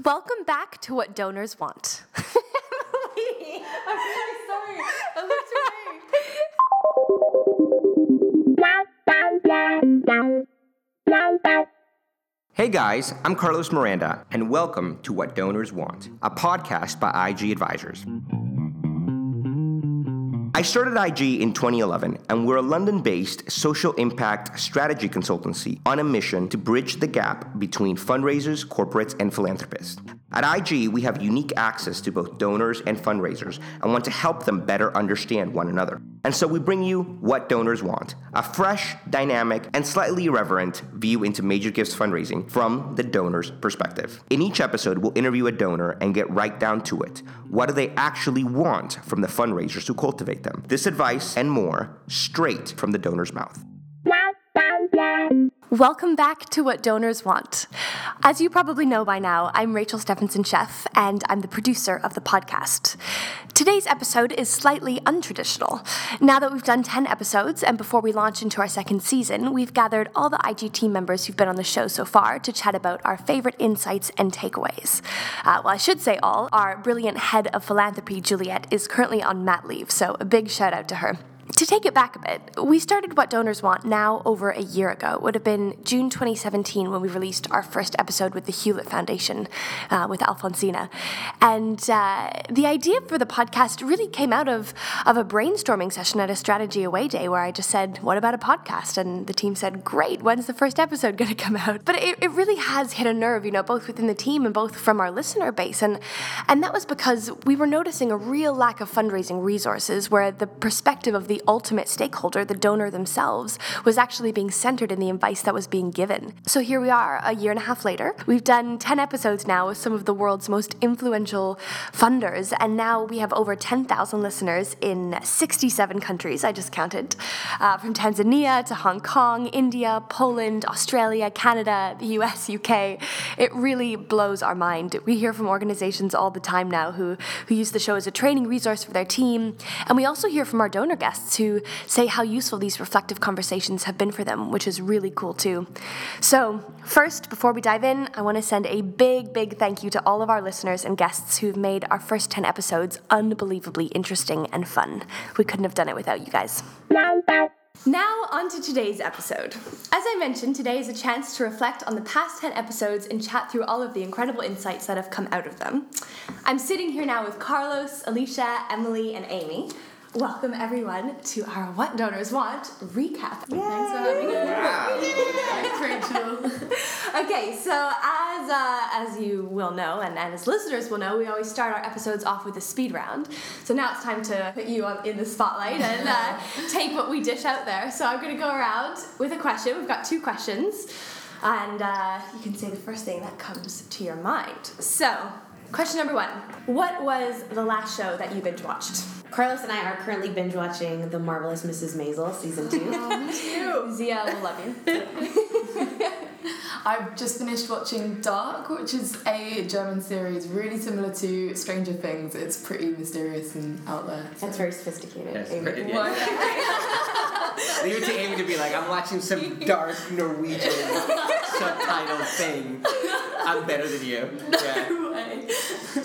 Welcome back to What Donors Want. I'm really sorry. I looked away. Hey guys, I'm Carlos Miranda, and welcome to What Donors Want, a podcast by IG Advisors. I started IG in 2011, and we're a London based social impact strategy consultancy on a mission to bridge the gap between fundraisers, corporates, and philanthropists. At IG, we have unique access to both donors and fundraisers and want to help them better understand one another. And so we bring you What Donors Want, a fresh, dynamic, and slightly irreverent view into major gifts fundraising from the donor's perspective. In each episode, we'll interview a donor and get right down to it. What do they actually want from the fundraisers who cultivate them? This advice and more straight from the donor's mouth. Welcome back to What Donors Want. As you probably know by now, I'm Rachel Stephenson Chef, and I'm the producer of the podcast. Today's episode is slightly untraditional. Now that we've done 10 episodes, and before we launch into our second season, we've gathered all the IG team members who've been on the show so far to chat about our favorite insights and takeaways. Uh, well, I should say all. Our brilliant head of philanthropy, Juliet, is currently on mat leave, so a big shout out to her. To take it back a bit, we started What Donors Want now over a year ago. It would have been June 2017 when we released our first episode with the Hewlett Foundation uh, with Alfonsina. And uh, the idea for the podcast really came out of, of a brainstorming session at a strategy away day where I just said, What about a podcast? And the team said, Great, when's the first episode going to come out? But it, it really has hit a nerve, you know, both within the team and both from our listener base. And, and that was because we were noticing a real lack of fundraising resources where the perspective of the ultimate stakeholder, the donor themselves, was actually being centered in the advice that was being given. So here we are, a year and a half later. We've done 10 episodes now with some of the world's most influential funders, and now we have over 10,000 listeners in 67 countries, I just counted, uh, from Tanzania to Hong Kong, India, Poland, Australia, Canada, the US, UK. It really blows our mind. We hear from organizations all the time now who, who use the show as a training resource for their team, and we also hear from our donor guests who say how useful these reflective conversations have been for them, which is really cool too. So, first, before we dive in, I want to send a big, big thank you to all of our listeners and guests who've made our first 10 episodes unbelievably interesting and fun. We couldn't have done it without you guys. Now, on to today's episode. As I mentioned, today is a chance to reflect on the past 10 episodes and chat through all of the incredible insights that have come out of them. I'm sitting here now with Carlos, Alicia, Emily, and Amy. Welcome everyone to our What Donors Want recap. Thanks for having me. Thanks, Rachel. Okay, so as uh, as you will know, and, and as listeners will know, we always start our episodes off with a speed round. So now it's time to put you on, in the spotlight and uh, take what we dish out there. So I'm going to go around with a question. We've got two questions, and uh, you can say the first thing that comes to your mind. So, question number one: What was the last show that you binge watched? Carlos and I are currently binge watching The Marvelous Mrs. Maisel season two. Oh, Zia will love you. I've just finished watching Dark, which is a German series really similar to Stranger Things. It's pretty mysterious and out there. so- That's very sophisticated. Yes, Amy. pretty- What? Leave it to Amy to be like, I'm watching some dark Norwegian subtitle thing. I'm better than you. Yeah.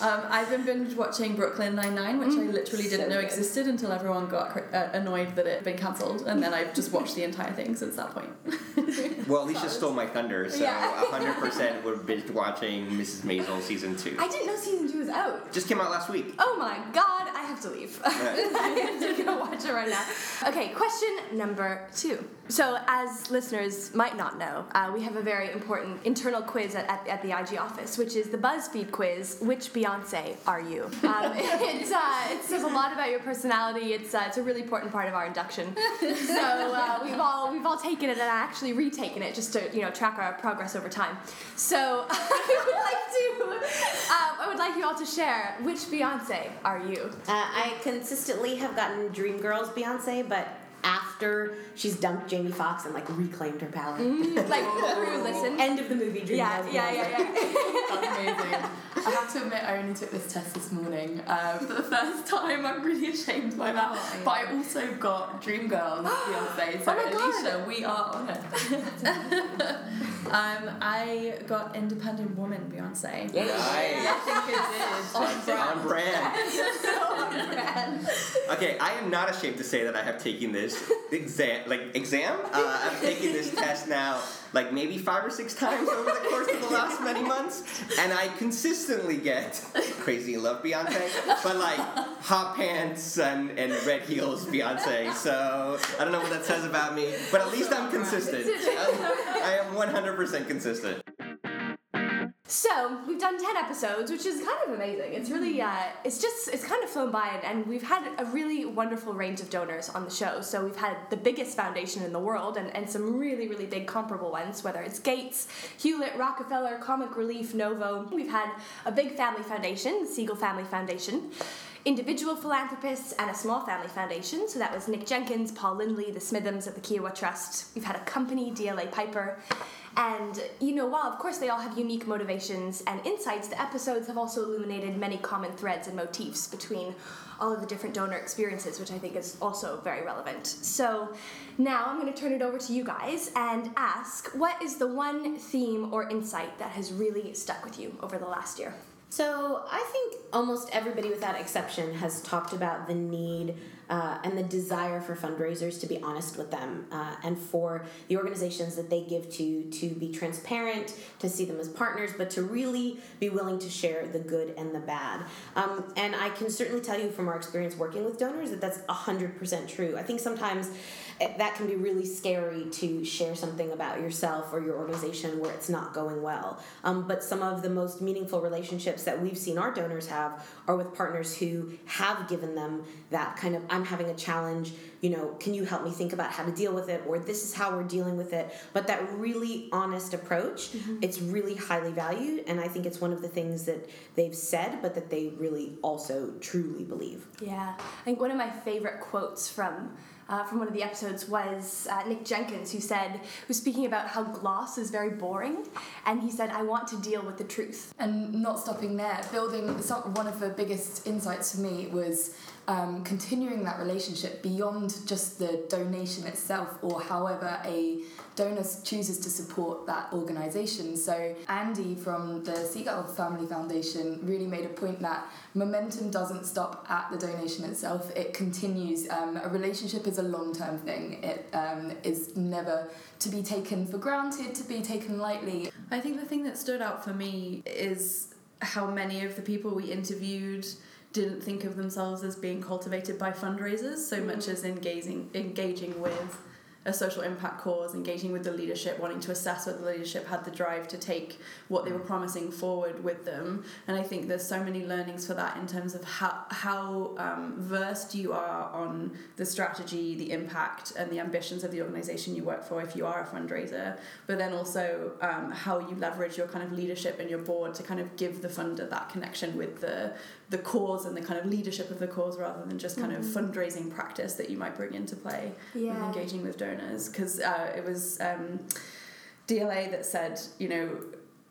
Um, I've been binge watching Brooklyn Nine Nine, which I literally didn't so know good. existed until everyone got cr- uh, annoyed that it had been cancelled, and then I've just watched the entire thing since that point. Well, Alicia stole my thunder, so Yeah. 100% we're binge watching Mrs. Maisel season two. I didn't know season two was out. Just came out last week. Oh my god, I have to leave. I have to go watch it right now. Okay, question number two. So, as listeners might not know, uh, we have a very important internal quiz at, at, at the IG office, which is the BuzzFeed quiz Which Beyonce Are You? Um, it, uh, it says a lot about your personality. It's, uh, it's a really important part of our induction. So, uh, we've, all, we've all taken it and actually retaken it just to you know track our progress over time. So, I would like to, um, I would like you all to share which Beyonce are you? Uh, I consistently have gotten Dreamgirls Beyonce, but after she's dumped Jamie Foxx and like reclaimed her power. Mm, like through listen. End of the movie Dreamgirls. Yeah, yeah, yeah, Beyonce. yeah. That's amazing. I have to admit, admit I only took this test this morning uh, for the first time. I'm really ashamed by that. Oh, But I also got Dreamgirls Beyonce. So Oh my God. Alicia, we are on it. Um, I got Independent Woman Beyonce. Nice. I think it did. On brand. Okay, I am not ashamed to say that I have taken this exam, like exam. Uh, I've taken this test now, like maybe five or six times over the course of the last many months, and I consistently get crazy in love Beyonce, but like hot pants and, and red heels Beyonce. So I don't know what that says about me, but at least I'm consistent. I am 100% consistent. So we've done ten episodes, which is kind of amazing. It's really, uh, it's just, it's kind of flown by, and, and we've had a really wonderful range of donors on the show. So we've had the biggest foundation in the world, and, and some really, really big comparable ones, whether it's Gates, Hewlett, Rockefeller, Comic Relief, Novo. We've had a big family foundation, the Segal Family Foundation. Individual philanthropists and a small family foundation. So that was Nick Jenkins, Paul Lindley, the Smithams at the Kiawah Trust. We've had a company, DLA Piper. And, you know, while of course they all have unique motivations and insights, the episodes have also illuminated many common threads and motifs between all of the different donor experiences, which I think is also very relevant. So now I'm going to turn it over to you guys and ask what is the one theme or insight that has really stuck with you over the last year? So I think almost everybody, without exception, has talked about the need uh, and the desire for fundraisers to be honest with them uh, and for the organizations that they give to to be transparent, to see them as partners, but to really be willing to share the good and the bad. Um, and I can certainly tell you from our experience working with donors that that's 100% true. I think sometimes that can be really scary to share something about yourself or your organization where it's not going well. Um, but some of the most meaningful relationships that we've seen our donors have are with partners who have given them that kind of I'm having a challenge, you know, can you help me think about how to deal with it or this is how we're dealing with it. But that really honest approach, it's really highly valued and I think it's one of the things that they've said but that they really also truly believe. Yeah, I think one of my favorite quotes from uh, from one of the episodes was uh, Nick Jenkins, who said was speaking about how gloss is very boring, and he said, "I want to deal with the truth." and not stopping there, building some, one of the biggest insights for me was um, continuing that relationship beyond just the donation itself or however a donor chooses to support that organization. So, Andy from the Segal Family Foundation really made a point that momentum doesn't stop at the donation itself, it continues. Um, a relationship is a long term thing, it um, is never to be taken for granted, to be taken lightly. I think the thing that stood out for me is how many of the people we interviewed didn't think of themselves as being cultivated by fundraisers so much as engaging engaging with a social impact cause, engaging with the leadership, wanting to assess whether the leadership had the drive to take what they were promising forward with them. And I think there's so many learnings for that in terms of how how um, versed you are on the strategy, the impact, and the ambitions of the organization you work for if you are a fundraiser. But then also um, how you leverage your kind of leadership and your board to kind of give the funder that connection with the the cause and the kind of leadership of the cause rather than just kind of fundraising practice that you might bring into play with Yeah. engaging with donors because uh, it was um, DLA that said you know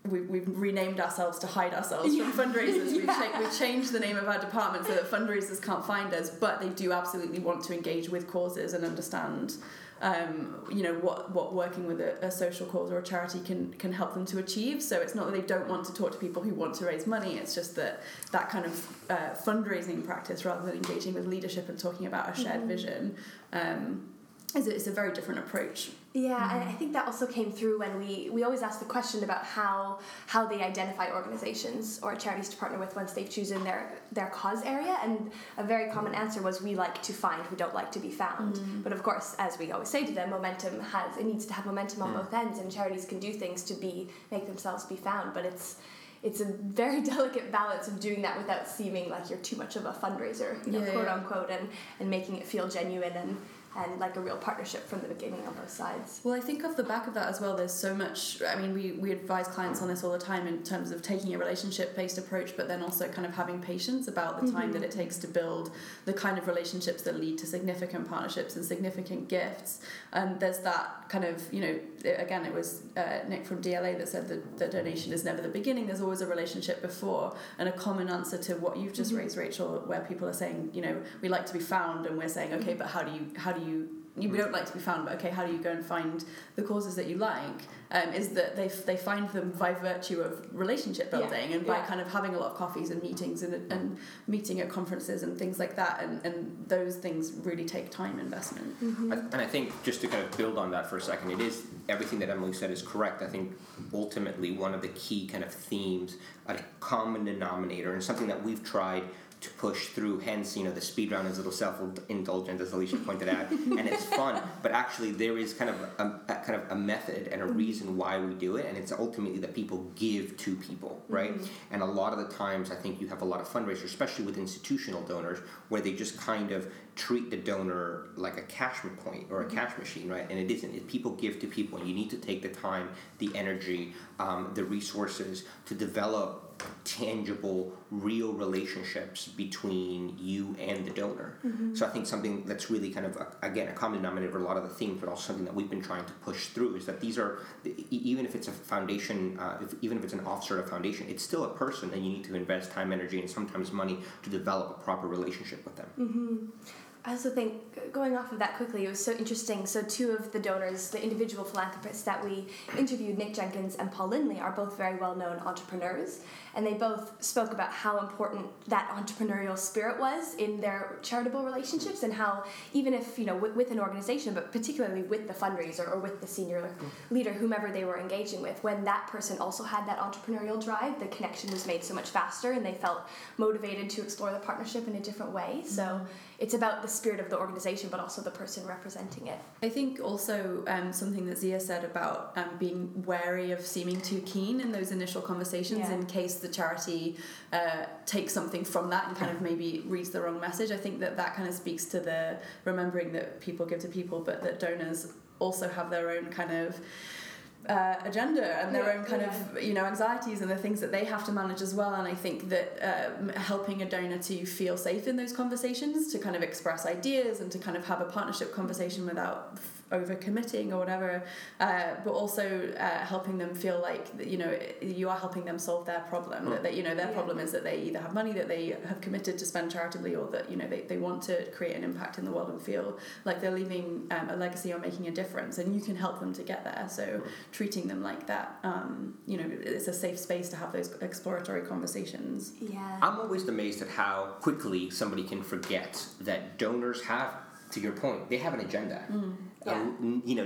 we, we've renamed ourselves to hide ourselves from fundraisers. We've, cha- we've changed the name of our department so that fundraisers can't find us, but they do absolutely want to engage with causes and understand, um, you know, what, what working with a, a social cause or a charity can, can help them to achieve. So it's not that they don't want to talk to people who want to raise money. It's just that that kind of uh, fundraising practice, rather than engaging with leadership and talking about a shared vision, um, is it's a very different approach. Yeah, and I mm-hmm. think that also came through when we we always ask the question about how how they identify organizations or charities to partner with once they've chosen their their cause area, and a very common mm-hmm. answer was we like to find, we don't like to be found. Mm-hmm. But of course, as we always say to them, momentum has it needs to have momentum on mm. both ends, and charities can do things to be make themselves be found, but it's it's a very delicate balance of doing that without seeming like you're too much of a fundraiser, you know, Yeah, quote yeah. unquote, and, and making it feel genuine and, and like a real partnership from the beginning on both sides. Well, I think off the back of that as well, there's so much. I mean, we, we advise clients on this all the time in terms of taking a relationship based approach, but then also kind of having patience about the time that mm-hmm. it takes to build the kind of relationships that lead to significant partnerships and significant gifts. And there's that kind of, you know, again, it was uh, Nick from DLA that said that, that donation is never the beginning, there's always a relationship before. And a common answer to what you've just mm-hmm. raised, Rachel, where people are saying, you know, we like to be found, and we're saying, okay, mm-hmm. but how do you, how do you you you don't like to be found, but okay, how do you go and find the causes that you like? Um, is that they, they find them by virtue of relationship building Yeah, and by yeah. kind of having a lot of coffees and meetings and, and meeting at conferences and things like that. And, and those things really take time investment. I- And I think just to kind of build on that for a second, it is everything that Emily said is correct. I think ultimately one of the key kind of themes, a common denominator, and something that we've tried to push through. Hence, you know, the speed round is a little self-indulgent, as Alicia pointed out, and it's fun. But actually, there is kind of a, a kind of a method and a reason why we do it, and it's ultimately that people give to people, right? Mm-hmm. And a lot of the times, I think you have a lot of fundraisers, especially with institutional donors, where they just kind of treat the donor like a cash point or a cash machine, right? And it isn't. It, people give to people, and you need to take the time, the energy, um, the resources to develop tangible, real relationships between you and the donor. So I think something that's really kind of a, again a common denominator for a lot of the themes, but also something that we've been trying to push through is that these are even if it's a foundation, uh, if, even if it's an officer of foundation, it's still a person, and you need to invest time, energy, and sometimes money to develop a proper relationship with them. I also think, going off of that quickly, it was so interesting. So, two of the donors, the individual philanthropists that we interviewed, Nick Jenkins and Paul Lindley, are both very well known entrepreneurs. And they both spoke about how important that entrepreneurial spirit was in their charitable relationships, and how, even if, you know, with, with an organization, but particularly with the fundraiser or with the senior leader, whomever they were engaging with, when that person also had that entrepreneurial drive, the connection was made so much faster and they felt motivated to explore the partnership in a different way. So, it's about the spirit of the organization, but also the person representing it. I think also um, something that Zia said about um, being wary of seeming too keen in those initial conversations Yeah. in case the charity uh, takes something from that and kind of maybe reads the wrong message. I think that that kind of speaks to the remembering that people give to people, but that donors also have their own kind of uh, agenda and their Yeah, own kind of you know anxieties and the things that they have to manage as well. And i think that um, helping a donor to feel safe in those conversations to kind of express ideas and to kind of have a partnership conversation without over committing or whatever uh, but also uh, helping them feel like you know you are helping them solve their problem that, that you know their Yeah. problem is that they either have money that they have committed to spend charitably or that you know they, they want to create an impact in the world and feel like they're leaving um, a legacy or making a difference and you can help them to get there so treating them like that um, you know it's a safe space to have those exploratory conversations Yeah. I'm always amazed at how quickly somebody can forget that donors have, to your point, they have an agenda. Yeah. Um, you know,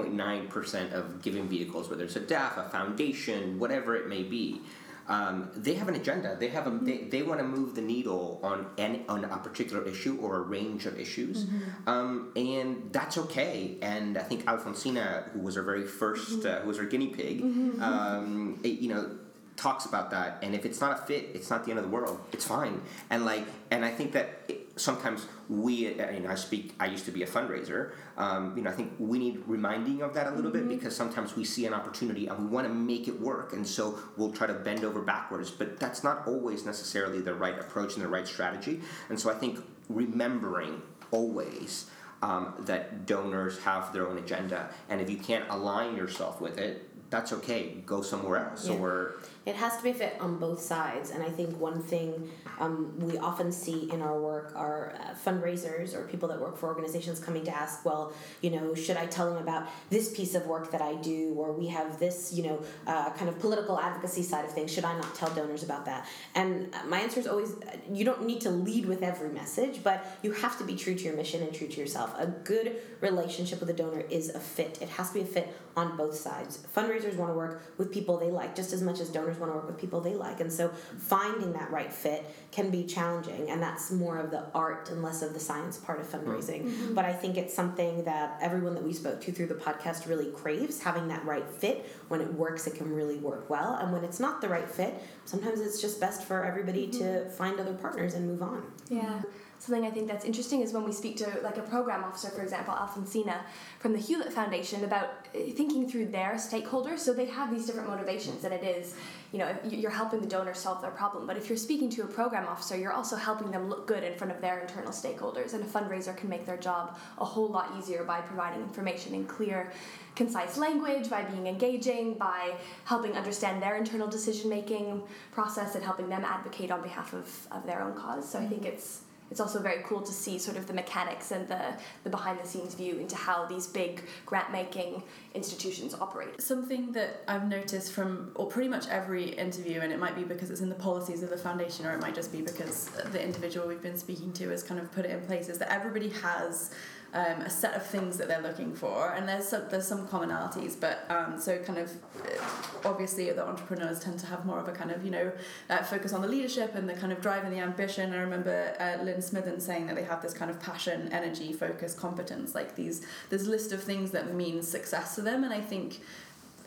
99.9% of giving vehicles, whether it's a DAF, a foundation, whatever it may be, um, they have an agenda. They have a, they, they want to move the needle on any, on a particular issue or a range of issues, um, and that's okay. And I think Alfonsina, who was our very 1st uh, who was our guinea pig, um, it- you know, talks about that and if it's not a fit it's not the end of the world it's fine and like and i think that it, sometimes we uh, you i speak i used to be a fundraiser. Um, you know i think we need reminding of that a little bit because sometimes we see an opportunity and we want to make it work and so we'll try to bend over backwards but that's not always necessarily the right approach and the right strategy. And so i think remembering always um, that donors have their own agenda and if you can't align yourself with it that's okay. Go somewhere else Yeah. or It has to be a fit on both sides, and I think one thing um, we often see in our work are uh, fundraisers or people that work for organizations coming to ask, well, you know, should I tell them about this piece of work that I do, or we have this, you know, uh, kind of political advocacy side of things. Should I not tell donors about that? And uh, my answer is always, uh, you don't need to lead with every message, but you have to be true to your mission and true to yourself. A good relationship with a donor is a fit. It has to be a fit on both sides. Fundraisers want to work with people they like just as much as donors want to work with people they like. And so finding that right fit can be challenging, and that's more of the art and less of the science part of mm-hmm. fundraising. Mm-hmm. But I think it's something that everyone that we spoke to through the podcast really craves having that right fit. When it works, it can really work well. And when it's not the right fit, sometimes it's just best for everybody to mm-hmm. find other partners and move on. Yeah. Something I think that's interesting is when we speak to like a program officer, for example, Alfonsina from the Hewlett Foundation, about uh, thinking through their stakeholders. So they have these different motivations, and it is, you know, you're helping the donor solve their problem. But if you're speaking to a program officer, you're also helping them look good in front of their internal stakeholders, and a fundraiser can make their job a whole lot easier by providing information in clear concise language, by being engaging, by helping understand their internal decision making process and helping them advocate on behalf of, of their own cause. So I think it's it's also very cool to see sort of the mechanics and the, the behind the scenes view into how these big grant making institutions operate. Something that I've noticed from, or pretty much every interview, and it might be because it's in the policies of the foundation, or it might just be because the individual we've been speaking to has kind of put it in place, is that everybody has um, a set of things that they're looking for, and there's some, there's some commonalities, but um, so kind of uh, obviously the entrepreneurs tend to have more of a kind of you know uh, focus on the leadership and the kind of drive and the ambition. I remember uh, Lynn Smitham saying that they have this kind of passion, energy, focus, competence, like these this list of things that mean success to them, and I think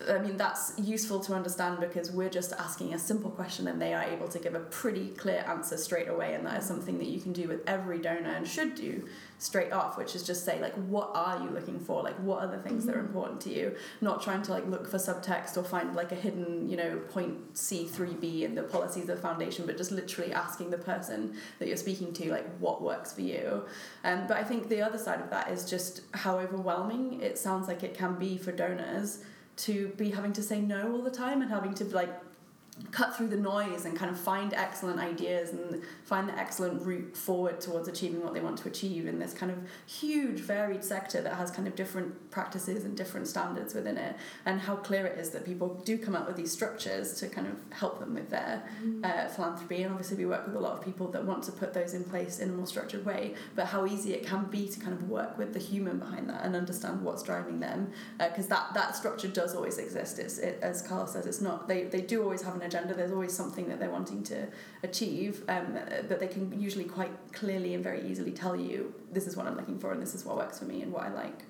I mean, that's useful to understand because we're just asking a simple question and they are able to give a pretty clear answer straight away. And that is something that you can do with every donor and should do straight off, which is just say, like, what are you looking for? Like, what are the things mm-hmm. that are mm-hmm. important to you? Not trying to, like, look for subtext or find, like, a hidden, you know, point C3B in the policies of the foundation, but just literally asking the person that you're speaking to, like, what works for you. Um, but I think the other side of that is just how overwhelming it sounds like it can be for donors to be having to say no all the time and having to like cut through the noise and kind of find excellent ideas and find the excellent route forward towards achieving what they want to achieve in this kind of huge varied sector that has kind of different practices and different standards within it and how clear it is that people do come up with these structures to kind of help them with their mm-hmm. uh, philanthropy and obviously we work with a lot of people that want to put those in place in a more structured way but how easy it can be to kind of work with the human behind that and understand what's driving them because uh, that that structure does always exist it's it, as Carl says it's not they, they do always have an agenda, there's always something that they're wanting to achieve, um, but they can usually quite clearly and very easily tell you, this is what I'm looking for, and this is what works for me and what I like.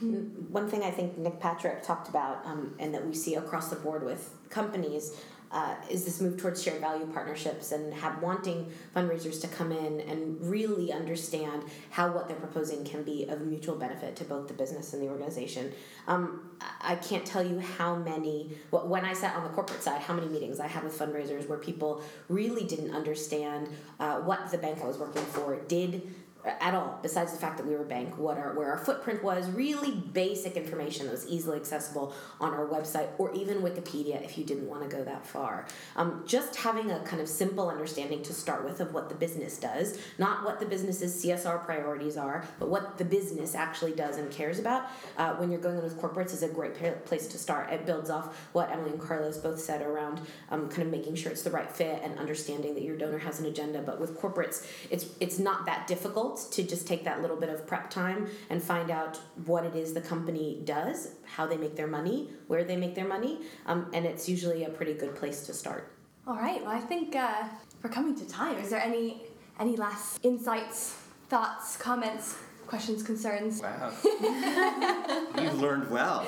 One thing I think Nick Patrick talked about, um, and that we see across the board with companies, uh, is this move towards shared value partnerships and have wanting fundraisers to come in and really understand how what they're proposing can be of mutual benefit to both the business and the organization. Um, I can't tell you how many, when I sat on the corporate side, how many meetings I had with fundraisers where people really didn't understand uh, what the bank I was working for did at all besides the fact that we were a bank what our where our footprint was really basic information that was easily accessible on our website or even wikipedia if you didn't want to go that far. Um, just having a kind of simple understanding to start with of what the business does not what the business's csr priorities are but what the business actually does and cares about uh, when you're going in with corporates is a great place to start. It builds off what emily and carlos both said around um, kind of making sure it's the right fit and understanding that your donor has an agenda. But with corporates it's it's not that difficult to just take that little bit of prep time and find out what it is the company does, how they make their money, where they make their money, um, and it's usually a pretty good place to start. All right. Well, I think uh, we're coming to time. Is there any any last insights, thoughts, comments, questions, concerns? Wow. You've learned well.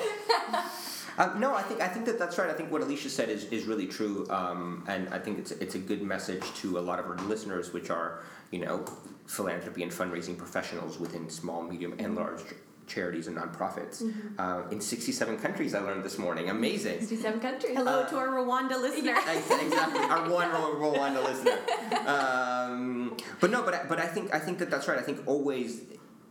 Um, no, I think I think that that's right. I think what Alicia said is, is really true, um, and I think it's it's a good message to a lot of our listeners, which are you know philanthropy and fundraising professionals within small, medium, and large charities and nonprofits mm-hmm. uh, in 67 countries. I learned this morning. Amazing. 67 countries. Hello uh, to our Rwanda listener. exactly, our one Rwanda listener. Um, but no, but I, but I think I think that that's right. I think always,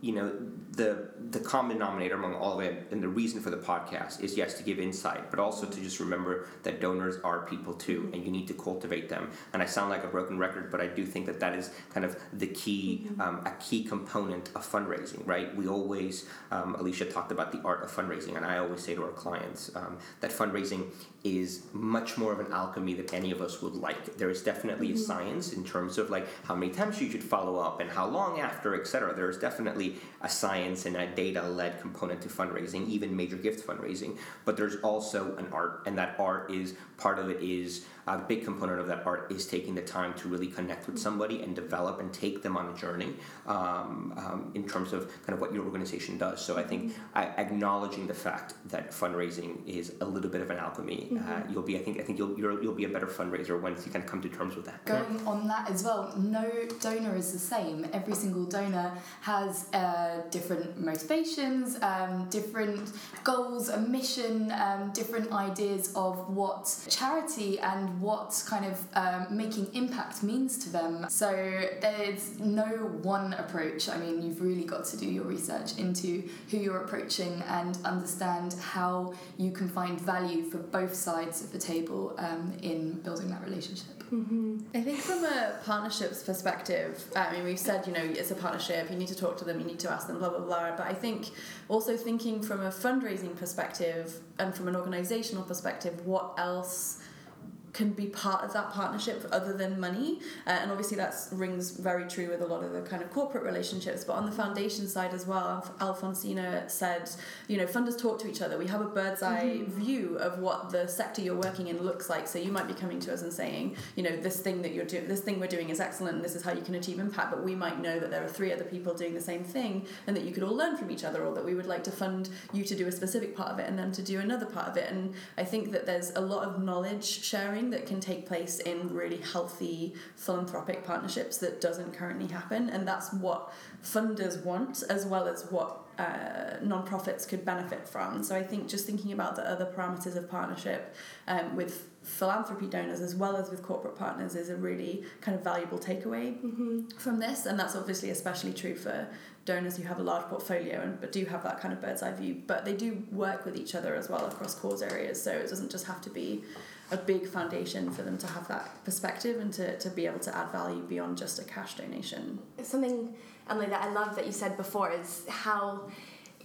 you know, the the common denominator among all of it and the reason for the podcast is yes to give insight but also to just remember that donors are people too and you need to cultivate them and i sound like a broken record but i do think that that is kind of the key mm-hmm. um, a key component of fundraising right we always um, alicia talked about the art of fundraising and i always say to our clients um, that fundraising is much more of an alchemy than any of us would like there is definitely mm-hmm. a science in terms of like how many times you should follow up and how long after etc there is definitely a science and a data led component to fundraising, even major gift fundraising. But there's also an art, and that art is part of it is a big component of that art is taking the time to really connect with somebody and develop and take them on a journey um, um, in terms of kind of what your organization does. So I think I, acknowledging the fact that fundraising is a little bit of an alchemy, uh, you'll be I think I think you'll you'll you'll be a better fundraiser once you kind of come to terms with that. Going on that as well, no donor is the same. Every single donor has uh, different motivations, um, different goals, a mission, um, different ideas of what charity and what kind of um, making impact means to them. So there's no one approach. I mean, you've really got to do your research into who you're approaching and understand how you can find value for both sides of the table um, in building that relationship. I think from a partnerships perspective, I mean, we've said, you know, it's a partnership, you need to talk to them, you need to ask them, blah, blah, blah. But I think also thinking from a fundraising perspective and from an organizational perspective, what else can be part of that partnership other than money. Uh, and obviously that rings very true with a lot of the kind of corporate relationships. But on the foundation side as well alfonsina said you know funders talk to each other. We have a bird's eye mm-hmm. view of what the sector you're working in looks like. So you might be coming to us and saying you know this thing that you're doing this thing we're doing is excellent. And this is how you can achieve impact. But we might know that there are three other people doing the same thing and that you could all learn from each other or that we would like to fund you to do a specific part of it and them to do another part of it. And i think that there's a lot of knowledge sharing that can take place in really healthy philanthropic partnerships that doesn't currently happen. And that's what funders want, as well as what uh, non-profits could benefit from. So I think just thinking about the other parameters of partnership um, with philanthropy donors as well as with corporate partners is a really kind of valuable takeaway mm-hmm. from this. And that's obviously especially true for donors who have a large portfolio and but do have that kind of bird's eye view. But they do work with each other as well across cause areas. So it doesn't just have to be a big foundation for them to have that perspective and to, to be able to add value beyond just a cash donation. Something, Emily, that I love that you said before is how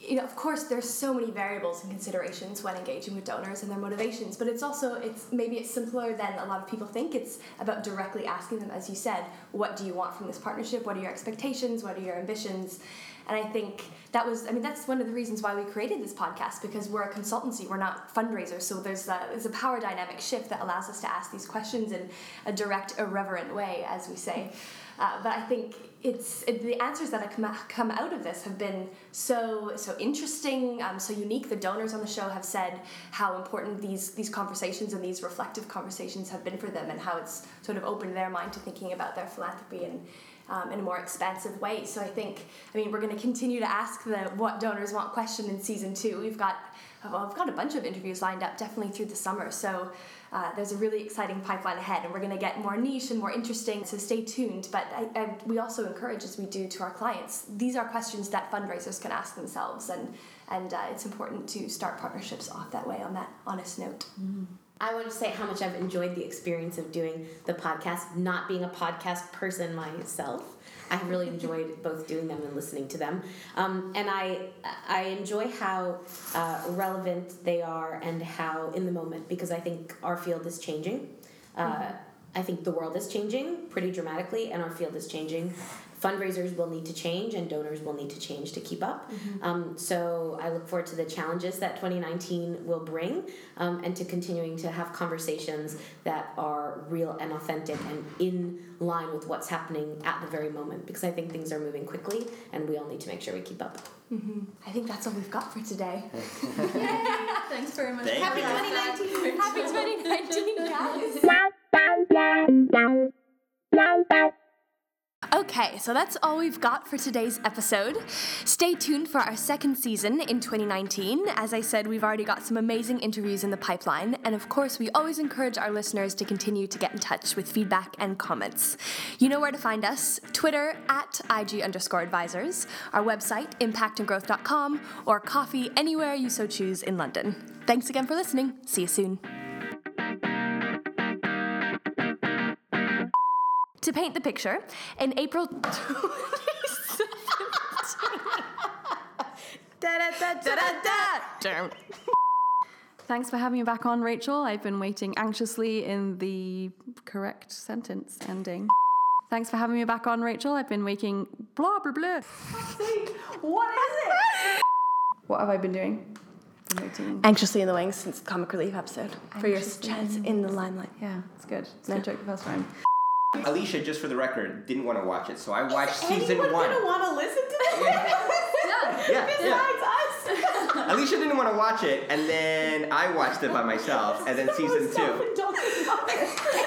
you know, of course, there's so many variables and considerations when engaging with donors and their motivations, but it's also it's maybe it's simpler than a lot of people think. It's about directly asking them, as you said, what do you want from this partnership? What are your expectations? What are your ambitions? And I think that was, I mean, that's one of the reasons why we created this podcast because we're a consultancy, we're not fundraisers. So there's a, there's a power dynamic shift that allows us to ask these questions in a direct, irreverent way, as we say. Uh, but I think it's it, the answers that have come, come out of this have been so so interesting, um, so unique. The donors on the show have said how important these these conversations and these reflective conversations have been for them, and how it's sort of opened their mind to thinking about their philanthropy and um, in a more expansive way. So I think, I mean, we're going to continue to ask the what donors want question in season two. We've got, well, I've got a bunch of interviews lined up definitely through the summer. So uh, there's a really exciting pipeline ahead, and we're going to get more niche and more interesting. So stay tuned. But I, I, we also encourage, as we do to our clients, these are questions that fundraisers can ask themselves, and and uh, it's important to start partnerships off that way on that honest note. Mm-hmm. I want to say how much I've enjoyed the experience of doing the podcast, not being a podcast person myself. I really enjoyed both doing them and listening to them, um, and I I enjoy how uh, relevant they are and how in the moment because I think our field is changing. Uh, mm-hmm. I think the world is changing pretty dramatically, and our field is changing fundraisers will need to change and donors will need to change to keep up. Mm-hmm. Um, so I look forward to the challenges that 2019 will bring um, and to continuing to have conversations that are real and authentic and in line with what's happening at the very moment because I think things are moving quickly and we all need to make sure we keep up. Mm-hmm. I think that's all we've got for today. Thanks very much. Happy 2019. Happy 2019, guys. Okay, so that's all we've got for today's episode. Stay tuned for our second season in 2019. As I said, we've already got some amazing interviews in the pipeline, and of course, we always encourage our listeners to continue to get in touch with feedback and comments. You know where to find us Twitter at IG underscore advisors, our website, impactandgrowth.com, or coffee anywhere you so choose in London. Thanks again for listening. See you soon. To paint the picture, in April. Thanks for having me back on, Rachel. I've been waiting anxiously in the correct sentence ending. Thanks for having me back on, Rachel. I've been waiting. Blah, blah, blah. What is it? What have I been doing? promoting. Anxiously in the wings since the comic relief episode for your Anxiously chance in in the limelight. Yeah, it's good. It's a No. good joke the first time. Alicia, just for the record, didn't want to watch it, so I watched season Anyone one. gonna want to listen to this? Yeah, yeah. Besides us. Alicia didn't want to watch it, and then I watched it by myself, and then season two. Self-indulgent mother.